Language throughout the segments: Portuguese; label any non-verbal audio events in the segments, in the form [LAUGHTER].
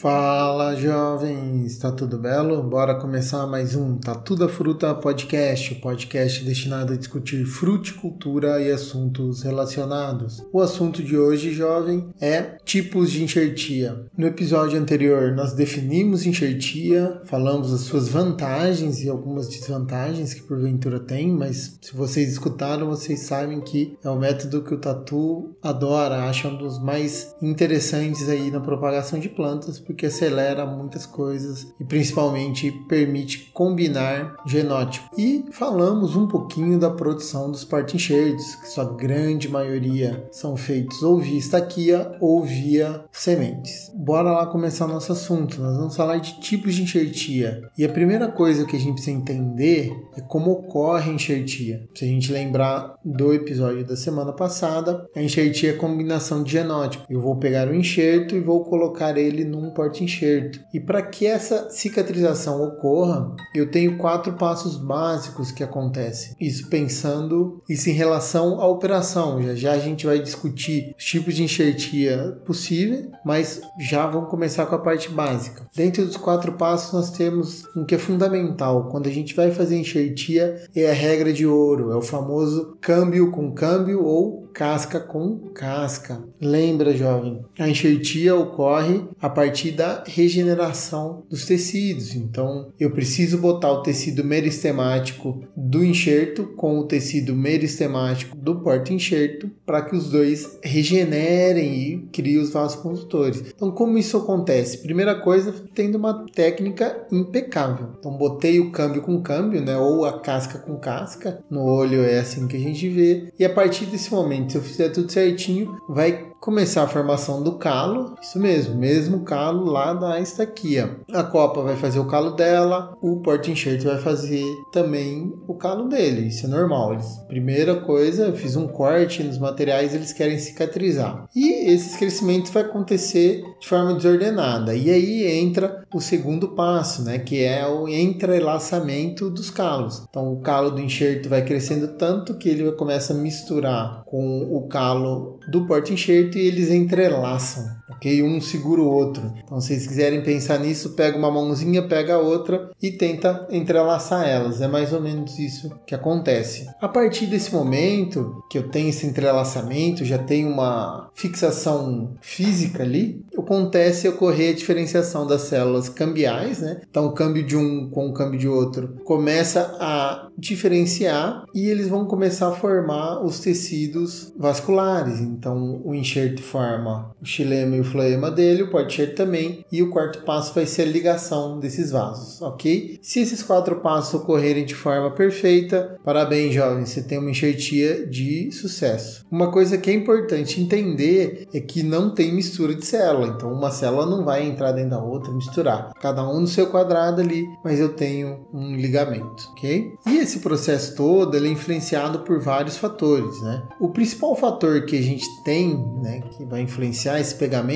Fala jovens, tá tudo belo? Bora começar mais um Tatu da Fruta Podcast, o podcast destinado a discutir fruticultura e assuntos relacionados. O assunto de hoje, jovem, é tipos de enxertia. No episódio anterior, nós definimos enxertia, falamos as suas vantagens e algumas desvantagens que porventura tem, mas se vocês escutaram, vocês sabem que é o método que o Tatu adora, acha um dos mais interessantes aí na propagação de plantas porque acelera muitas coisas e principalmente permite combinar genótipo. E falamos um pouquinho da produção dos porta-enxertos, que sua grande maioria são feitos ou via estaquia ou via sementes. Bora lá começar nosso assunto. Nós vamos falar de tipos de enxertia. E a primeira coisa que a gente precisa entender é como ocorre a enxertia. Se a gente lembrar do episódio da semana passada, a enxertia é a combinação de genótipo. Eu vou pegar o enxerto e vou colocar ele num porta-enxerto. E para que essa cicatrização ocorra, eu tenho quatro passos básicos que acontecem. Isso pensando isso em relação à operação. Já já a gente vai discutir os tipos de enxertia possível, mas já vamos começar com a parte básica. Dentro dos quatro passos nós temos um que é fundamental. Quando a gente vai fazer enxertia, é a regra de ouro, é o famoso câmbio com câmbio ou casca com casca. Lembra, jovem, a enxertia ocorre a partir da regeneração dos tecidos. Então, eu preciso botar o tecido meristemático do enxerto com o tecido meristemático do porta-enxerto para que os dois regenerem e criem os vasos condutores. Então, como isso acontece? Primeira coisa, tendo uma técnica impecável. Então, botei o câmbio com câmbio, né, ou a casca com casca. No olho é assim que a gente vê. E a partir desse momento se eu fizer tudo certinho, vai começar a formação do calo, isso mesmo, mesmo calo lá da estaquia. A copa vai fazer o calo dela, o porta-enxerto vai fazer também o calo dele, isso é normal. Eles, primeira coisa, eu fiz um corte nos materiais, eles querem cicatrizar. E esses crescimentos vai acontecer de forma desordenada. E aí entra o segundo passo, né, que é o entrelaçamento dos calos. Então o calo do enxerto vai crescendo tanto que ele começa a misturar com o calo do porta-enxerto e eles entrelaçam, ok? Um segura o outro. Então, se vocês quiserem pensar nisso, pega uma mãozinha, pega a outra e tenta entrelaçar elas. É mais ou menos isso que acontece. A partir desse momento que eu tenho esse entrelaçamento, já tenho uma fixação física ali, acontece ocorrer a diferenciação das células cambiais, né? Então, o câmbio de um com o câmbio de outro começa a diferenciar e eles vão começar a formar os tecidos vasculares. Então, o enxerto forma o xilema o floema dele, o porte-enxerto também, e o quarto passo vai ser a ligação desses vasos, ok? Se esses quatro passos ocorrerem de forma perfeita, parabéns, jovem, você tem uma enxertia de sucesso. Uma coisa que é importante entender é que não tem mistura de célula, então uma célula não vai entrar dentro da outra, misturar. Cada um no seu quadrado ali, mas eu tenho um ligamento, ok? E esse processo todo ele é influenciado por vários fatores, né? O principal fator que a gente tem, né, que vai influenciar esse pegamento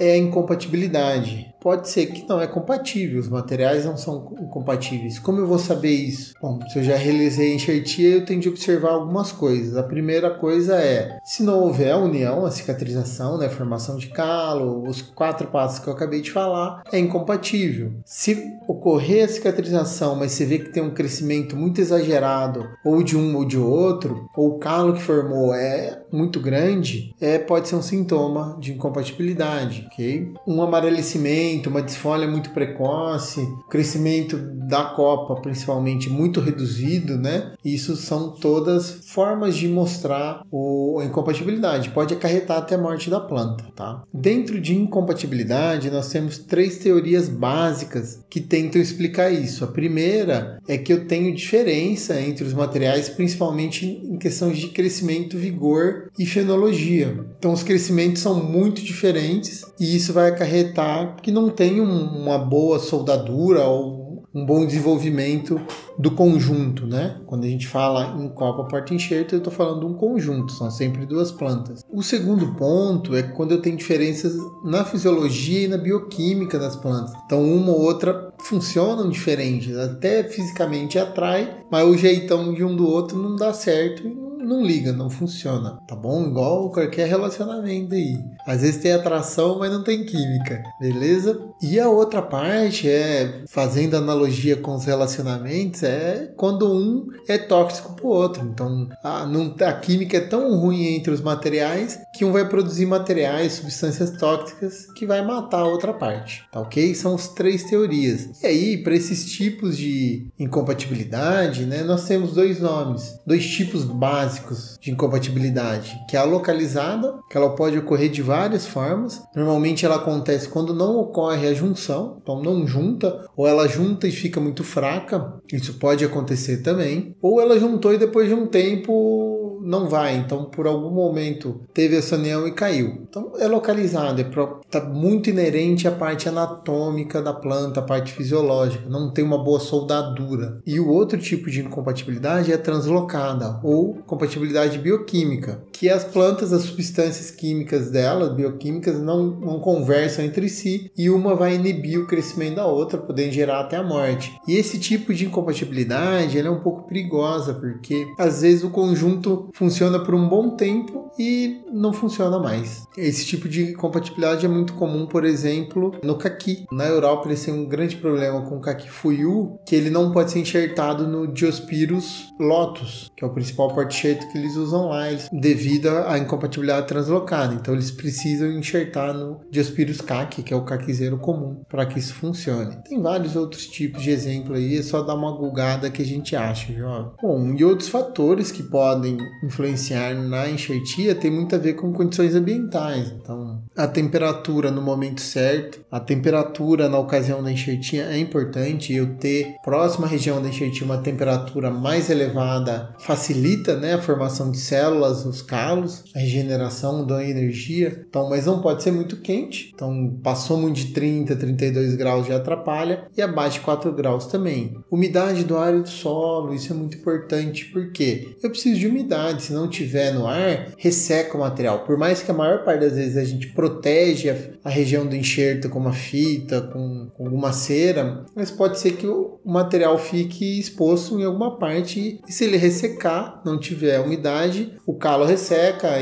é a incompatibilidade pode ser que não é compatível, os materiais não são compatíveis. Como eu vou saber isso? Bom, se eu já realizei a enxertia, eu tenho de observar algumas coisas. A primeira coisa é, se não houver a união, a cicatrização, né, formação de calo, os quatro passos que eu acabei de falar, é incompatível. Se ocorrer a cicatrização, mas você vê que tem um crescimento muito exagerado, ou de um ou de outro, ou o calo que formou é muito grande, é, pode ser um sintoma de incompatibilidade, ok? Um amarelecimento uma desfolha muito precoce, crescimento da copa principalmente muito reduzido, né? Isso são todas formas de mostrar o, a incompatibilidade. Pode acarretar até a morte da planta, tá? Dentro de incompatibilidade, nós temos três teorias básicas que tentam explicar isso. A primeira é que eu tenho diferença entre os materiais, principalmente em questões de crescimento, vigor e fenologia. Então, os crescimentos são muito diferentes e isso vai acarretar que não tem um, uma boa soldadura ou um bom desenvolvimento do conjunto, né? Quando a gente fala em copa porta-enxerto, eu estou falando de um conjunto, são sempre duas plantas. O segundo ponto é quando eu tenho diferenças na fisiologia e na bioquímica das plantas. Então, uma ou outra funcionam diferentes, até fisicamente atrai, mas o jeitão de um do outro não dá certo e não liga, não funciona, tá bom? Igual qualquer relacionamento aí. Às vezes tem atração, mas não tem química, beleza? E a outra parte é, fazendo analogia com os relacionamentos, é quando um é tóxico pro outro. Então, a, não, a química é tão ruim entre os materiais que um vai produzir materiais, substâncias tóxicas que vai matar a outra parte, tá ok? São as três teorias. E aí, para esses tipos de incompatibilidade, né, nós temos dois nomes, dois tipos básicos de incompatibilidade, que é a localizada, que ela pode ocorrer de várias formas. Normalmente ela acontece quando não ocorre a junção, então não junta, ou ela junta e fica muito fraca, isso pode acontecer também, ou ela juntou e depois de um tempo não vai, então por algum momento teve essa união e caiu. Então é localizado, está é muito inerente à parte anatômica da planta, a parte fisiológica, não tem uma boa soldadura. E o outro tipo de incompatibilidade é translocada ou compatibilidade bioquímica, que as plantas, as substâncias químicas delas, bioquímicas, não, não conversam entre si e uma vai inibir o crescimento da outra, podendo gerar até a morte. E esse tipo de incompatibilidade é um pouco perigosa, porque às vezes o conjunto funciona por um bom tempo e não funciona mais. Esse tipo de compatibilidade é muito comum, por exemplo, no caqui. Na Europa eles têm um grande problema com o caqui fuyu, que ele não pode ser enxertado no Diospirus lotus, que é o principal porte-enxerto que eles usam lá, devido à incompatibilidade translocada. Então eles precisam enxertar no Diospirus caqui, que é o caquizeiro comum, para que isso funcione. Tem vários outros tipos de exemplo aí, é só dar uma gulgada que a gente acha, viu? Bom, e outros fatores que podem influenciar na enxertia tem muito a ver com condições ambientais. Então, a temperatura no momento certo, a temperatura na ocasião da enxertia é importante. Eu ter próxima região da enxertia uma temperatura mais elevada facilita né, a formação de células, os a regeneração da energia. Então, mas não pode ser muito quente. Então, passou muito de 30, 32 graus já atrapalha e abaixo de 4 graus também. Umidade do ar e do solo, isso é muito importante porque eu preciso de umidade se não tiver no ar, resseca o material. Por mais que a maior parte das vezes a gente protege a, a região do enxerto com uma fita, com, com alguma cera, mas pode ser que o material fique exposto em alguma parte e se ele ressecar, não tiver umidade, o calo resseca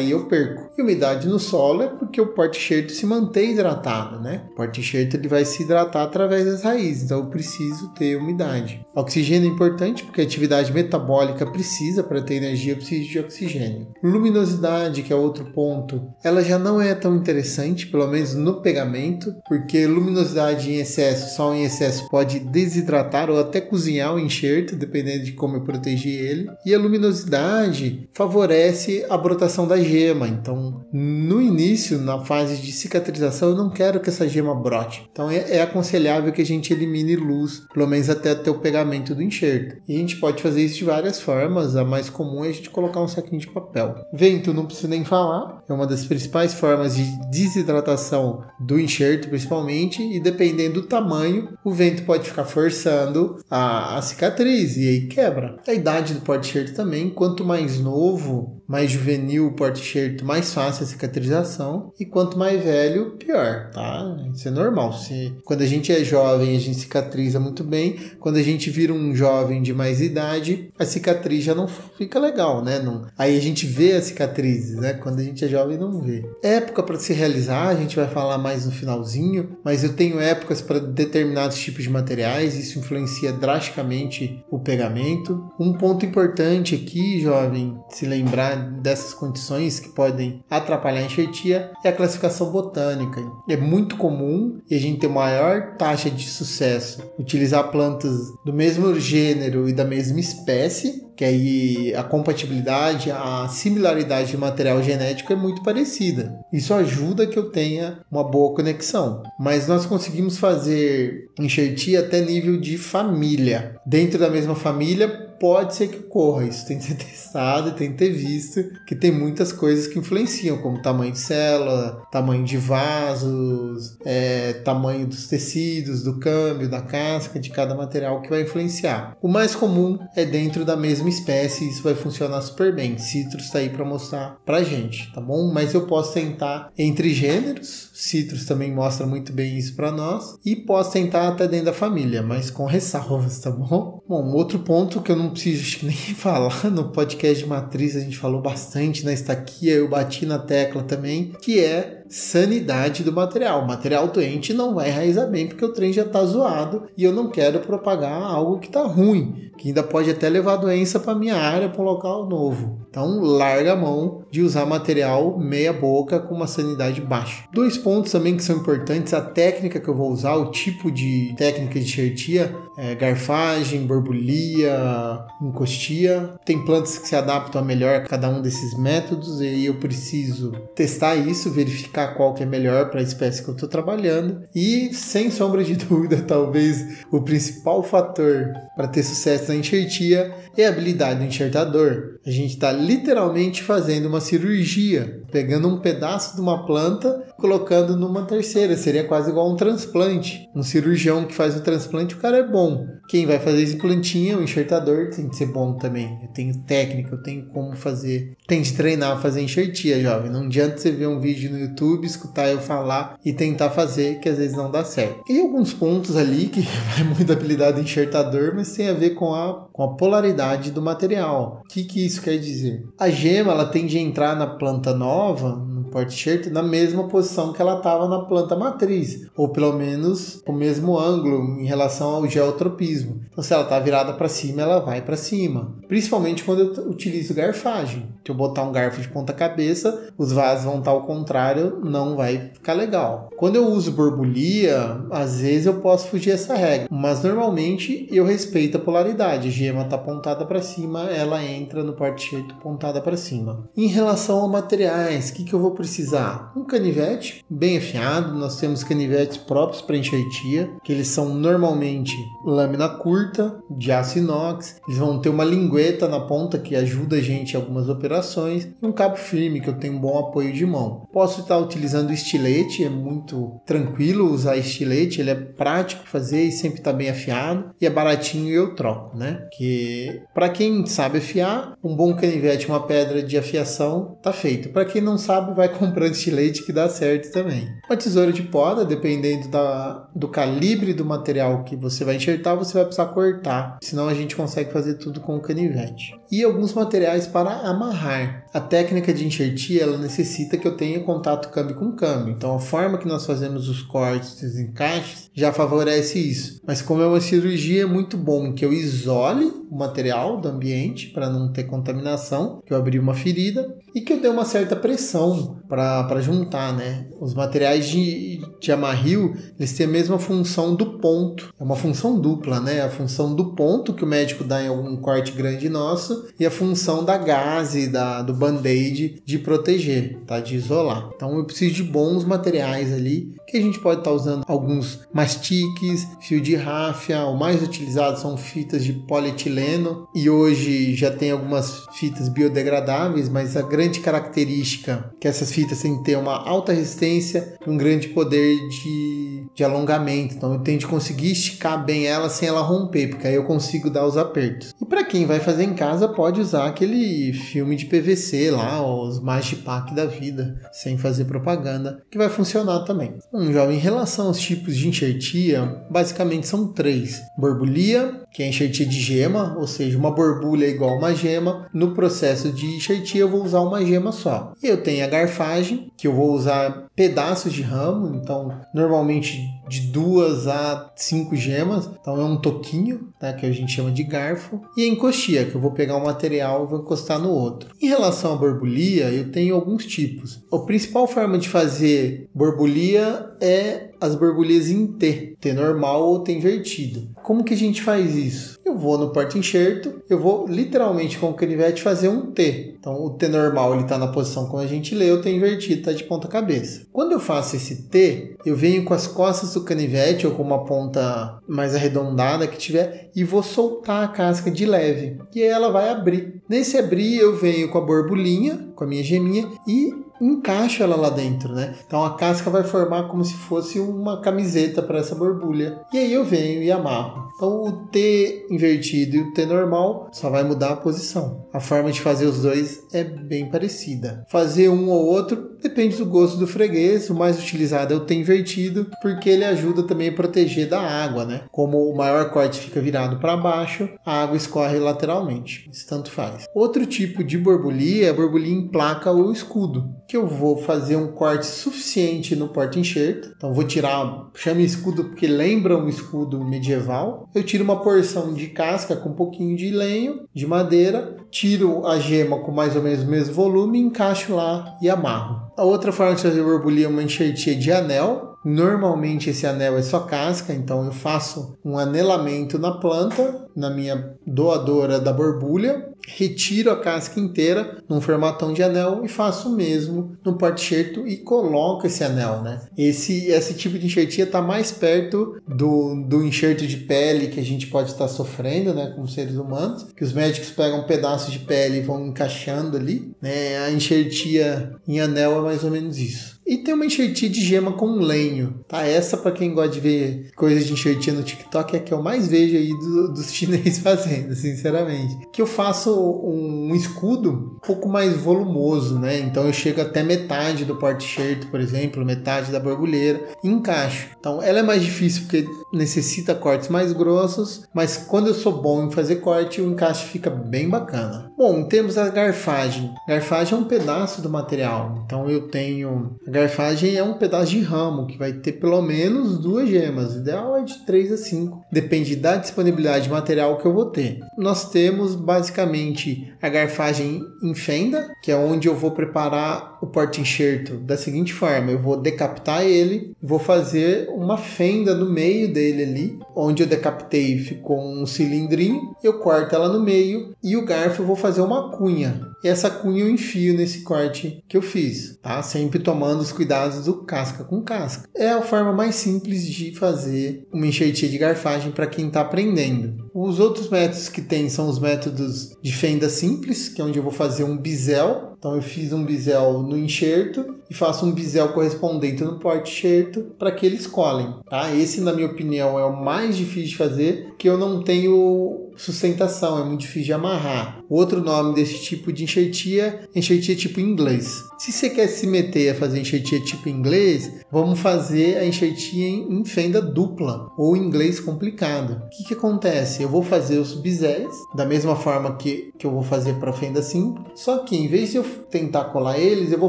e eu perco. E umidade no solo é porque o porte-enxerto se mantém hidratado, né? O porte-enxerto ele vai se hidratar através das raízes, então eu preciso ter umidade. Oxigênio é importante porque a atividade metabólica precisa para ter energia, eu preciso de oxigênio. Luminosidade, que é outro ponto, ela já não é tão interessante, pelo menos no pegamento, porque luminosidade em excesso, sol em excesso pode desidratar ou até cozinhar o enxerto, dependendo de como eu protegi ele. E a luminosidade favorece a brotação da gema. Então, no início, na fase de cicatrização, eu não quero que essa gema brote. Então, é, é aconselhável que a gente elimine luz, pelo menos até, até o pegamento do enxerto. E a gente pode fazer isso de várias formas. A mais comum é a gente colocar um saquinho de papel. Vento, não preciso nem falar, é uma das principais formas de desidratação do enxerto, principalmente, e dependendo do tamanho, o vento pode ficar forçando a, a cicatriz e aí quebra. A idade do porte-enxerto também, quanto mais novo, mais juvenil o porte-enxerto, mais fácil a cicatrização, e quanto mais velho, pior, tá? Isso é normal. Se, quando a gente é jovem, a gente cicatriza muito bem, quando a gente vira um jovem de mais idade, a cicatriz já não fica legal, né? Não, Aí a gente vê as cicatrizes, né? Quando a gente é jovem, não vê. Época para se realizar, a gente vai falar mais no finalzinho, mas eu tenho épocas para determinados tipos de materiais, isso influencia drasticamente o pegamento. Um ponto importante aqui, jovem, se lembrar dessas condições que podem atrapalhar a enxertia é a classificação botânica. É muito comum e a gente tem maior taxa de sucesso utilizar plantas do mesmo gênero e da mesma espécie que aí a compatibilidade, a similaridade de material genético é muito parecida. Isso ajuda que eu tenha uma boa conexão. Mas nós conseguimos fazer enxertia até nível de família. Dentro da mesma família, pode ser que ocorra. Isso tem que ser [LAUGHS] testado, tem que ter visto que tem muitas coisas que influenciam, como tamanho de célula, tamanho de vasos, é, tamanho dos tecidos, do câmbio, da casca, de cada material que vai influenciar. O mais comum é dentro da mesma espécie, isso vai funcionar super bem. Citrus está aí para mostrar pra gente, tá bom? Mas eu posso tentar entre gêneros, Citrus também mostra muito bem isso para nós, e posso tentar até dentro da família, mas com [LAUGHS] ressalvas, tá bom? Bom, outro ponto que eu não preciso nem [LAUGHS] falar, no podcast de matriz a gente falou bastante na estaquia, eu bati na tecla também, que é sanidade do material. O material doente não vai enraizar bem porque o trem já está zoado e eu não quero propagar algo que está ruim, que ainda pode até levar doença para minha área, para um local novo. Então, larga a mão de usar material meia boca com uma sanidade baixa. Dois pontos também que são importantes: a técnica que eu vou usar, o tipo de técnica de enxertia, é, garfagem, borbulia, encostia. Tem plantas que se adaptam a melhor a cada um desses métodos e eu preciso testar isso, verificar identificar qual que é melhor para a espécie que eu estou trabalhando e, sem sombra de [LAUGHS] dúvida, talvez o principal fator para ter sucesso na enxertia é a habilidade do enxertador. A gente está literalmente fazendo uma cirurgia, pegando um pedaço de uma planta, colocando numa terceira. Seria quase igual um transplante. Um cirurgião que faz o transplante, o cara é bom. Quem vai fazer esse plantinha, o enxertador, tem que ser bom também. Eu tenho técnica, eu tenho como fazer. Tem de treinar a fazer enxertia, jovem. Não adianta você ver um vídeo no YouTube, escutar eu falar e tentar fazer, que às vezes não dá certo. E alguns pontos ali que [LAUGHS] vai muito da habilidade do enxertador, mas tem a ver com a, com a polaridade do material. O que, que isso quer dizer? A gema ela tende a entrar na planta nova, nova no porte-shirt, na mesma posição que ela estava na planta matriz, ou pelo menos o mesmo ângulo em relação ao geotropismo. Então, se ela está virada para cima, ela vai para cima. Principalmente quando eu utilizo garfagem. Se eu botar um garfo de ponta cabeça, os vasos vão estar ao contrário, não vai ficar legal. Quando eu uso borbulia, às vezes eu posso fugir essa regra, mas normalmente eu respeito a polaridade. A gema está apontada para cima, ela entra no porte-shirt apontada para cima. Em relação a materiais, o que, que eu vou precisar? Um canivete bem afiado, nós temos canivetes próprios para enxertia, que eles são normalmente lâmina curta, de aço inox, eles vão ter uma lingueta na ponta que ajuda a gente em algumas operações, um cabo firme que eu tenho um bom apoio de mão. Posso estar utilizando estilete, é muito tranquilo usar estilete, ele é prático fazer e sempre está bem afiado, e é baratinho e eu troco, né? Que para quem sabe afiar, um bom canivete, uma pedra de afiação, tá feito. Para quem não sabe, vai comprando estilete que dá certo também. Uma tesoura de poda, dependendo da, do calibre do material que você vai enxertar, você vai precisar cortar. Senão a gente consegue fazer tudo com o canivete. E alguns materiais para amarrar. A técnica de enxertia, ela necessita que eu tenha contato câmbio com câmbio. Então a forma que nós fazemos os cortes, os encaixes, já favorece isso. Mas como é uma cirurgia, é muito bom que eu isole o material do ambiente para não ter contaminação, que eu abri uma ferida e que eu dê uma certa pressão para juntar, né? Os materiais de, de amarril, eles têm a mesma função do ponto. É uma função dupla, né? A função do ponto que o médico dá em algum corte grande nosso e a função da gaze, da, do band-aid de proteger, tá? De isolar. Então eu preciso de bons materiais ali, que a gente pode estar tá usando alguns mastiques, fio de ráfia, o mais utilizado são fitas de polietileno e hoje já tem algumas fitas biodegradáveis, mas a grande característica que essas fitas têm que ter uma alta resistência e um grande poder de, de alongamento. Então eu tenho de conseguir esticar bem ela sem ela romper, porque aí eu consigo dar os apertos. E para quem vai fazer em casa, pode usar aquele filme de PVC lá, os Magipack da vida, sem fazer propaganda, que vai funcionar também. Um jovem, em relação aos tipos de enxertia, basicamente são três: borbulia, que é enxertia de gema, ou seja, uma borbulha igual uma gema. No processo de enxertia eu vou usar uma gema só. Eu tenho a garfagem, que eu vou usar pedaços de ramo, então normalmente de duas a cinco gemas, então é um toquinho, tá, que a gente chama de garfo, e a encoxia, que eu vou pegar um material e vou encostar no outro. Em relação à borbulia, eu tenho alguns tipos. A principal forma de fazer borbulia é as borbulhas em T, T normal ou T invertido. Como que a gente faz isso? Eu vou no porta-enxerto, eu vou literalmente com o canivete fazer um T. Então o T normal ele está na posição como a gente lê, o T invertido está de ponta cabeça. Quando eu faço esse T, eu venho com as costas do canivete ou com uma ponta mais arredondada que tiver e vou soltar a casca de leve. E aí ela vai abrir. Nesse abrir eu venho com a borbulhinha, com a minha geminha e encaixo ela lá dentro, né? Então a casca vai formar como se fosse uma camiseta para essa borbulha. E aí eu venho e amarro. Então o T invertido e o T normal só vai mudar a posição. a forma de fazer os dois é bem parecida. Fazer um ou outro depende do gosto do freguês. O mais utilizado é o T invertido, porque ele ajuda também a proteger da água, né? Como o maior corte fica virado para baixo, a água escorre lateralmente. Isso tanto faz. Outro tipo de borbolia é a borbolia em placa ou escudo, que eu vou fazer um corte suficiente no porta-enxerto. Então vou tirar, chame escudo porque lembra um escudo medieval. Eu tiro uma porção de casca com um pouquinho de lenho, de madeira, tiro a gema com mais ou menos o mesmo volume, encaixo lá e amarro. A outra forma de fazer borbolia é uma enxertia de anel, Normalmente esse anel é só casca, então eu faço um anelamento na planta, na minha doadora da borbulha, retiro a casca inteira num formatão de anel e faço o mesmo no porta-enxerto e coloco esse anel, né? Esse, esse tipo de enxertia está mais perto do, do enxerto de pele que a gente pode estar sofrendo, né, como seres humanos, que os médicos pegam um pedaço de pele e vão encaixando ali, né? A enxertia em anel é mais ou menos isso. E tem uma enxertia de gema com lenho, tá? Essa, para quem gosta de ver coisas de enxertia no TikTok, é a que eu mais vejo aí do, dos [LAUGHS] chineses fazendo, sinceramente. Que eu faço um escudo um pouco mais volumoso, né? Então eu chego até metade do porte-shirt, por exemplo, metade da borbulheira, e encaixo. Então ela é mais difícil porque necessita cortes mais grossos, mas quando eu sou bom em fazer corte, o encaixe fica bem bacana. Bom, temos a garfagem. Garfagem é um pedaço do material. Então eu tenho garfagem é um pedaço de ramo que vai ter pelo menos duas gemas. O ideal é de 3 a 5. Depende da disponibilidade de material que eu vou ter. Nós temos basicamente a garfagem em fenda, que é onde eu vou preparar o porta-enxerto da seguinte forma: eu vou decapitar ele, vou fazer uma fenda no meio dele ali, onde eu decapitei ficou um cilindrinho, eu corto ela no meio e o garfo eu vou fazer uma cunha. E essa cunha eu enfio nesse corte que eu fiz, tá? Sempre tomando os cuidados do casca com casca. É a forma mais simples de fazer uma enxertia de garfagem para quem está aprendendo. Os outros métodos que tem são os métodos de fenda simples, que é onde eu vou fazer um bisel então eu fiz um bisel no enxerto e faço um bisel correspondente no porte-enxerto para que eles colhem, tá? Esse, na minha opinião, é o mais difícil de fazer, que eu não tenho sustentação, é muito difícil de amarrar. Outro nome desse tipo de enxertia enxertia tipo inglês. Se você quer se meter a fazer enxertia tipo inglês, vamos fazer a enxertia em fenda dupla ou inglês complicado. O que, que acontece? Eu vou fazer os biséis da mesma forma que, que eu vou fazer para fenda simples, só que em vez de eu tentar colar eles, eu vou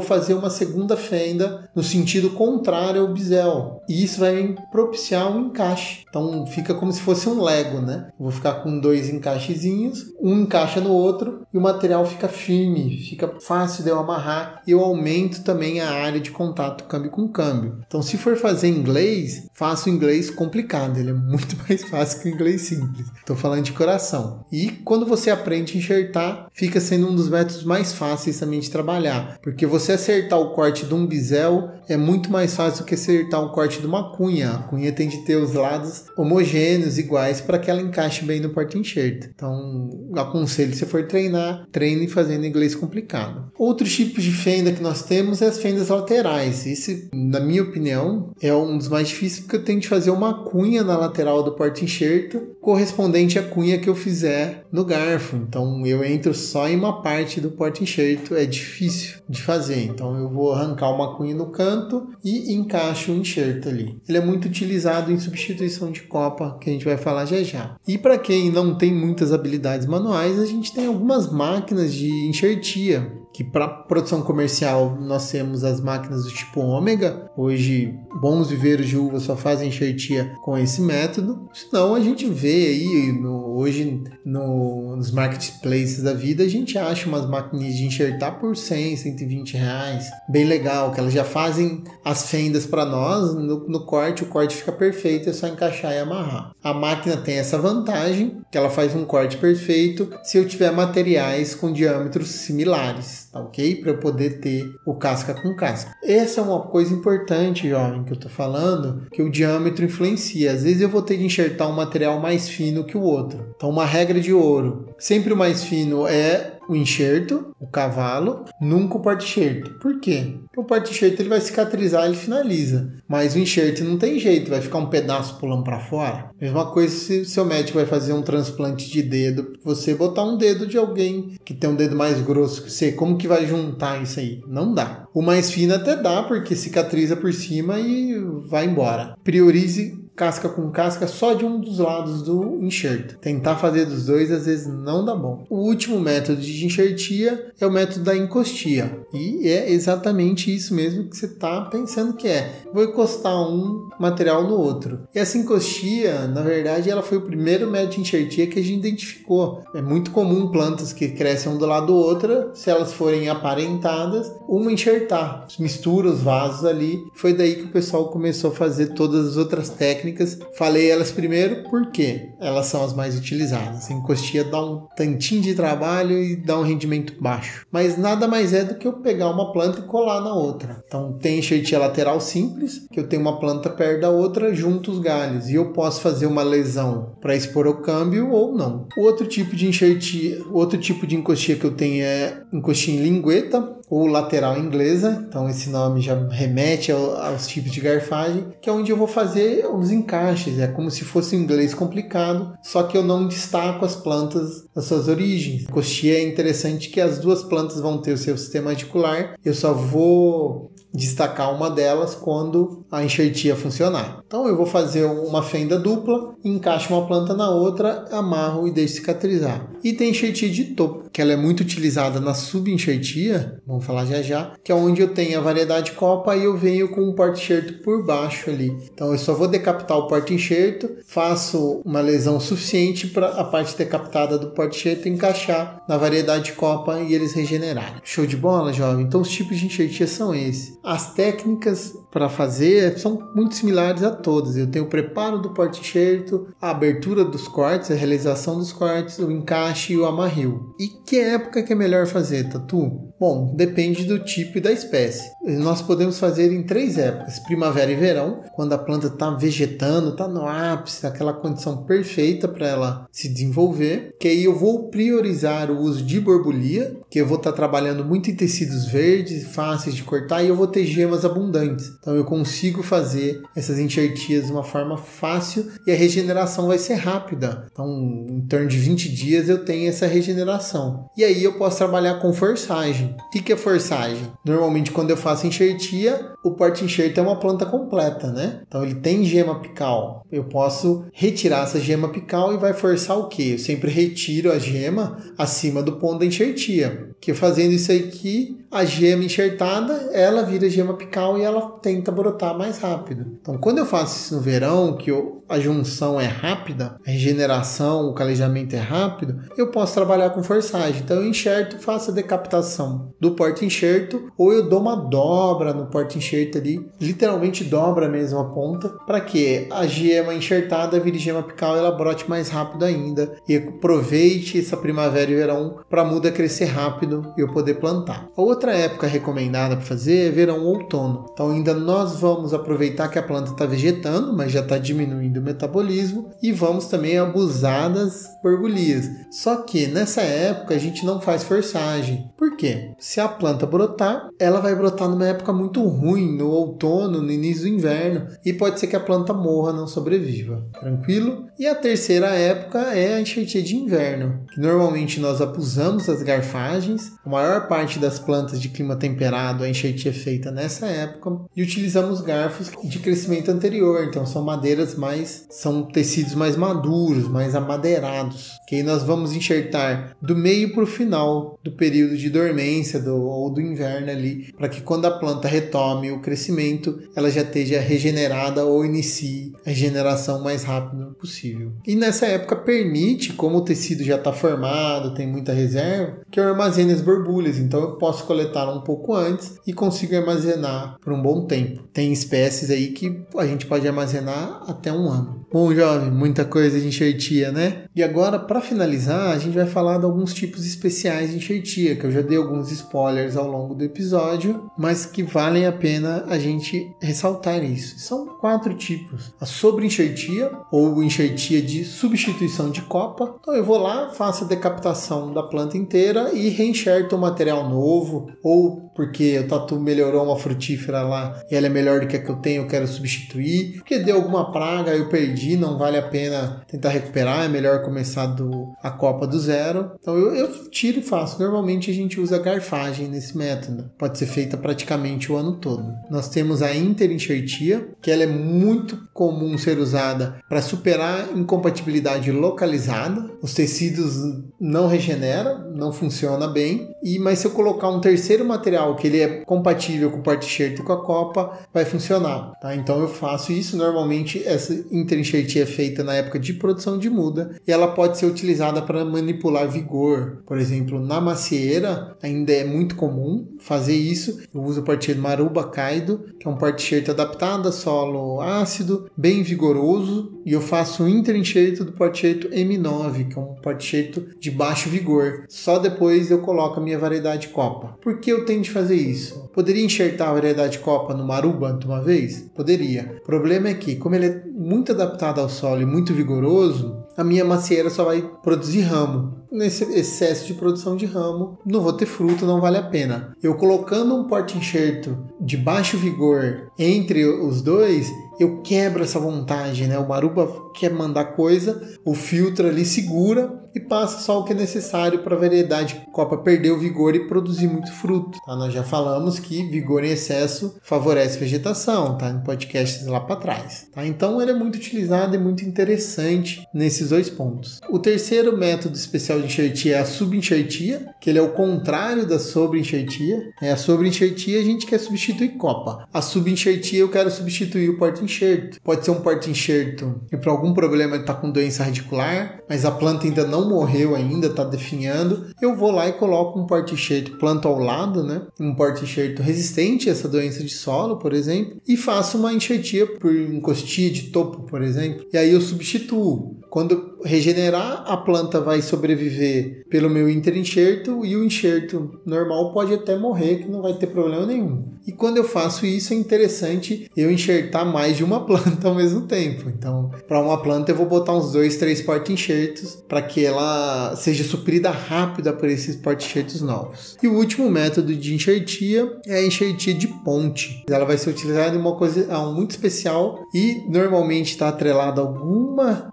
fazer uma segunda fenda no sentido contrário ao bisel. E isso vai propiciar um encaixe. Então fica como se fosse um Lego, né? Vou ficar com dois encaixezinhos, um encaixa no outro e o material fica firme, fica fácil de eu amarrar e eu aumento também a área de contato câmbio com câmbio. Então se for fazer inglês, faço inglês complicado, ele é muito [LAUGHS] mais fácil que o inglês simples. Estou falando de coração. E quando você aprende a enxertar, fica sendo um dos métodos mais fáceis também de trabalhar, porque você acertar o corte de um bisel é muito mais fácil do que acertar um corte de uma cunha. A cunha tem de ter os lados homogêneos, iguais, para que ela encaixe bem no porta-enxerto. Então, aconselho, se for treinar, treine fazendo inglês complicado. Outros tipos de fenda que nós temos é as fendas laterais. Esse, na minha opinião, é um dos mais difíceis porque eu tenho de fazer uma cunha na lateral do porta-enxerto correspondente à cunha que eu fizer no garfo. Então, eu entro só em uma parte do porta-enxerto. É difícil de fazer. Então, eu vou arrancar uma cunha no canto e encaixa o enxerto ali. Ele é muito utilizado em substituição de copa, que a gente vai falar já já. E para quem não tem muitas habilidades manuais, a gente tem algumas máquinas de enxertia que para produção comercial nós temos as máquinas do tipo ômega. Hoje, bons viveiros de uva só fazem enxertia com esse método. Senão, a gente vê aí, no, hoje no, nos marketplaces da vida, a gente acha umas máquinas de enxertar por 100, 120 reais. Bem legal, que elas já fazem as fendas para nós. No, no corte, o corte fica perfeito, é só encaixar e amarrar. A máquina tem essa vantagem, que ela faz um corte perfeito se eu tiver materiais com diâmetros similares tá ok? Para eu poder ter o casca com casca. Essa é uma coisa importante, jovem, que eu tô falando, que o diâmetro influencia. Às vezes eu vou ter que enxertar um material mais fino que o outro. Então, uma regra de ouro: sempre o mais fino é o enxerto, o cavalo, nunca o porta-enxerto. Por quê? Porque o porta-enxerto ele vai cicatrizar, ele finaliza. Mas o enxerto não tem jeito, vai ficar um pedaço pulando para fora. Mesma coisa se seu médico vai fazer um transplante de dedo, você botar um dedo de alguém que tem um dedo mais grosso que você, como que vai juntar isso aí? Não dá. O mais fino até dá, porque cicatriza por cima e vai embora. Priorize casca com casca só de um dos lados do enxerto. Tentar fazer dos dois às vezes não dá bom. O último método de enxertia é o método da encostia. E é exatamente isso mesmo que você está pensando que é. Vou encostar um material no outro. E essa encostia, na verdade, ela foi o primeiro método de enxertia que a gente identificou. É muito comum plantas que crescem um do lado do outro, se elas forem aparentadas, uma enxertar. Mistura os vasos ali. Foi daí que o pessoal começou a fazer todas as outras técnicas técnicas. Falei elas primeiro porque elas são as mais utilizadas. Encostia dá um tantinho de trabalho e dá um rendimento baixo. Mas nada mais é do que eu pegar uma planta e colar na outra. Então tem enxertia lateral simples, que eu tenho uma planta perto da outra, junto os galhos. E eu posso fazer uma lesão para expor o câmbio ou não. Outro tipo de enxertia, outro tipo de encostia que eu tenho é encostia em lingueta, ou lateral inglesa, então esse nome já remete ao, aos tipos de garfagem, que é onde eu vou fazer os encaixes, é como se fosse um inglês complicado, só que eu não destaco as plantas das suas origens. Coxia é interessante que as duas plantas vão ter o seu sistema articular, eu só vou destacar uma delas quando a enxertia funcionar. Então eu vou fazer uma fenda dupla, encaixo uma planta na outra, amarro e deixo cicatrizar. E tem enxertia de topo, que ela é muito utilizada na subenxertia, vamos falar já já, que é onde eu tenho a variedade copa e eu venho com um porta-enxerto por baixo ali. Então eu só vou decapitar o porta-enxerto, faço uma lesão suficiente para a parte decapitada do porta-enxerto encaixar na variedade copa e eles regenerarem. Show de bola, jovem? Então os tipos de enxertia são esses. As técnicas para fazer são muito similares a todas. Eu tenho o preparo do porte-enxerto, a abertura dos cortes, a realização dos cortes, o encaixe e o amarril. E que época que é melhor fazer, Tatu? Bom, depende do tipo e da espécie. Nós podemos fazer em três épocas: primavera e verão, quando a planta está vegetando, está no ápice, aquela condição perfeita para ela se desenvolver. Que aí eu vou priorizar o uso de borbulia, que eu vou estar tá trabalhando muito em tecidos verdes, fáceis de cortar, e eu vou ter gemas abundantes. Então eu consigo fazer essas enxertias de uma forma fácil e a regeneração vai ser rápida. Então, em torno de 20 dias eu tenho essa regeneração. E aí eu posso trabalhar com forçagem. O que é forçagem? Normalmente, quando eu faço enxertia, o porte-enxerto é uma planta completa, né? Então ele tem gema apical. Eu posso retirar essa gema apical e vai forçar o quê? Eu sempre retiro a gema acima do ponto da enxertia. Que fazendo isso aqui, a gema enxertada, ela vira gema apical e ela tenta brotar mais rápido. Então, quando eu faço isso no verão, que eu, a junção é rápida, a regeneração, o calejamento é rápido, eu posso trabalhar com forçagem. Então, eu enxerto, faço a decapitação do porta-enxerto ou eu dou uma dobra no porta-enxerto ali, literalmente dobra mesmo a ponta, para que a gema enxertada vire gema apical e ela brote mais rápido ainda e aproveite essa primavera e verão para a muda crescer rápido e eu poder plantar. Outra época recomendada para fazer é verão ou outono. Então ainda nós vamos aproveitar que a planta está vegetando, mas já está diminuindo o metabolismo e vamos também abusar das borbulhas. Só que nessa época a gente não faz forçagem. Por quê? Se a planta brotar, ela vai brotar numa época muito ruim, no outono, no início do inverno, e pode ser que a planta morra, não sobreviva. Tranquilo? E a terceira época é a enxertia de inverno, que normalmente nós abusamos das garfagens. A maior parte das plantas de clima temperado, a enxertia é feita nessa época, e utilizamos garfos de crescimento anterior, então são madeiras mais, são tecidos mais maduros, mais amadeirados, que aí nós vamos enxertar do meio para o final do período de dormência do, ou do inverno ali, para que quando a planta retome o crescimento, ela já esteja regenerada ou inicie a regeneração mais rápido possível. E nessa época permite, como o tecido já está formado, tem muita reserva, que eu armazene fazendo as borbulhas, então eu posso coletar um pouco antes e consigo armazenar por um bom tempo. Tem espécies aí que a gente pode armazenar até um ano. Bom, jovem, muita coisa de enxertia, né? E agora, para finalizar, a gente vai falar de alguns tipos especiais de enxertia, que eu já dei alguns spoilers ao longo do episódio, mas que valem a pena a gente ressaltar isso. São quatro tipos: a sobreenxertia ou enxertia de substituição de copa. Então eu vou lá, faço a decapitação da planta inteira e reenxerto o material novo, ou porque o tatu melhorou uma frutífera lá e ela é melhor do que a que eu tenho, eu quero substituir, porque deu alguma praga, eu perdi, não vale a pena tentar recuperar, é melhor começar do, a copa do zero. Então eu, eu tiro e faço. Normalmente a gente usa garfagem nesse método, pode ser feita praticamente o ano todo. Nós temos a interenxertia, que ela é muito comum ser usada para superar incompatibilidade localizada. Os tecidos não regeneram, não funciona bem. E mas se eu colocar um terceiro material que ele é compatível com o porta-enxerto e com a copa, vai funcionar. Tá? Então eu faço isso. Normalmente essa interenxertia é feita na época de produção de muda e ela pode ser utilizada para manipular vigor. Por exemplo, na macieira ainda é muito comum fazer isso. Eu uso o porta Maruba Kaido, que é um porta-enxerto adaptado a solo ácido, bem vigoroso, e eu faço um interenxerto do porta-enxerto M9, que é um porta-enxerto de baixo vigor. Só depois eu coloco a minha variedade Copa. Por que eu tenho de fazer isso? Poderia enxertar a variedade Copa no Maruba de uma vez? Poderia. O problema é que, como ele é muito adaptado ao solo e muito vigoroso, a minha macieira só vai produzir ramo. Nesse excesso de produção de ramo, não vou ter fruto, não vale a pena. Eu colocando um porte-enxerto de baixo vigor entre os dois, eu quebro essa vontade, né? O Maruba quer mandar coisa, o filtro ali segura e passa só o que é necessário para a variedade copa perder o vigor e produzir muito fruto. Tá? Nós já falamos que vigor em excesso favorece vegetação, tá? Em podcasts lá para trás. Tá? Então ele é muito utilizado e muito interessante nesses dois pontos. O terceiro método especial de enxertia é a subenxertia, que ele é o contrário da sobreenxertia. É a sobreenxertia a gente quer substituir copa. A subenxertia eu quero substituir o porta-enxerto. Pode ser um porta-enxerto e por algum problema está com doença radicular, mas a planta ainda não morreu ainda, está definhando. Eu vou lá e coloco um porta-enxerto, planto ao lado, né? Um porta-enxerto resistente a essa doença de solo, por exemplo, e faço uma enxertia por encostia de topo, por exemplo. E aí eu substituo. Quando regenerar, a planta vai sobreviver pelo meu interenxerto e o enxerto normal pode até morrer, que não vai ter problema nenhum. E quando eu faço isso, é interessante eu enxertar mais de uma [LAUGHS] planta ao mesmo tempo. Então, para uma planta, eu vou botar uns dois, três porta-enxertos para que ela seja suprida rápida por esses porta-enxertos novos. E o último método de enxertia é a enxertia de ponte. Ela vai ser utilizada em uma coisa muito especial e normalmente está atrelada a alguma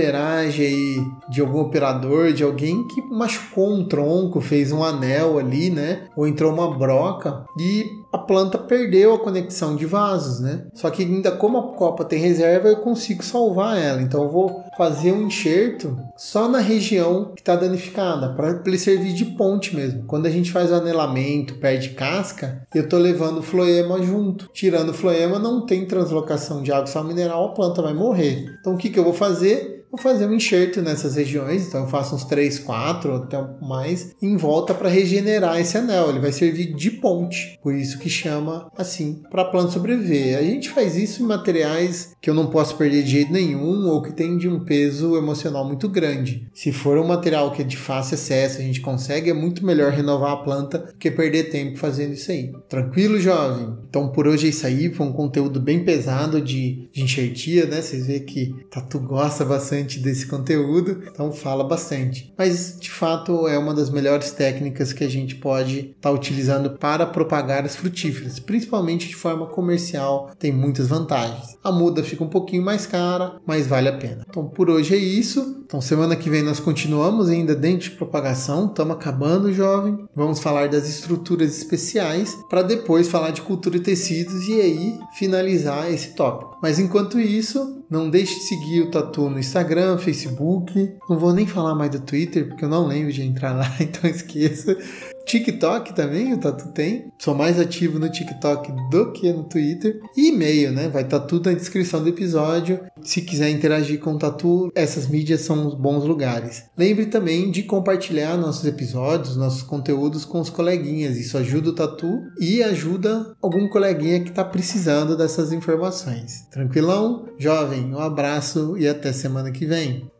barbeiragem aí de algum operador, de alguém que machucou um tronco, fez um anel ali, né? Ou entrou uma broca e a planta perdeu a conexão de vasos, né? Só que ainda como a copa tem reserva, eu consigo salvar ela. Então eu vou fazer um enxerto só na região que está danificada, para ele servir de ponte mesmo. Quando a gente faz o anelamento, perde casca, eu estou levando o floema junto. Tirando o floema, não tem translocação de água sal mineral, a planta vai morrer. Então o que, que eu vou fazer? vou fazer um enxerto nessas regiões, então eu faço uns 3, 4, até mais, em volta para regenerar esse anel. Ele vai servir de ponte, por isso que chama assim, para a planta sobreviver. A gente faz isso em materiais que eu não posso perder de jeito nenhum ou que tem de um peso emocional muito grande. Se for um material que é de fácil acesso, a gente consegue, é muito melhor renovar a planta que perder tempo fazendo isso aí. Tranquilo, jovem? Então por hoje é isso aí, foi um conteúdo bem pesado de, de enxertia, né? Vocês veem que Tatu gosta bastante desse conteúdo, então fala bastante. Mas de fato é uma das melhores técnicas que a gente pode estar tá utilizando para propagar as frutíferas, principalmente de forma comercial, tem muitas vantagens. A muda fica um pouquinho mais cara, mas vale a pena. Então por hoje é isso. Então semana que vem nós continuamos ainda dentro de propagação, estamos acabando, jovem. Vamos falar das estruturas especiais para depois falar de cultura e tecidos e aí finalizar esse tópico. Mas enquanto isso, não deixe de seguir o Tatu no Instagram Facebook. Não vou nem falar mais do Twitter, porque eu não lembro de entrar lá, [LAUGHS] então esqueça. TikTok também, o Tatu tem. Sou mais ativo no TikTok do que no Twitter. E e-mail, né? Vai estar tá tudo na descrição do episódio. Se quiser interagir com o Tatu, essas mídias são bons lugares. Lembre também de compartilhar nossos episódios, nossos conteúdos com os coleguinhas. Isso ajuda o Tatu e ajuda algum coleguinha que está precisando dessas informações. Tranquilão? Jovem, um abraço e até semana que vem.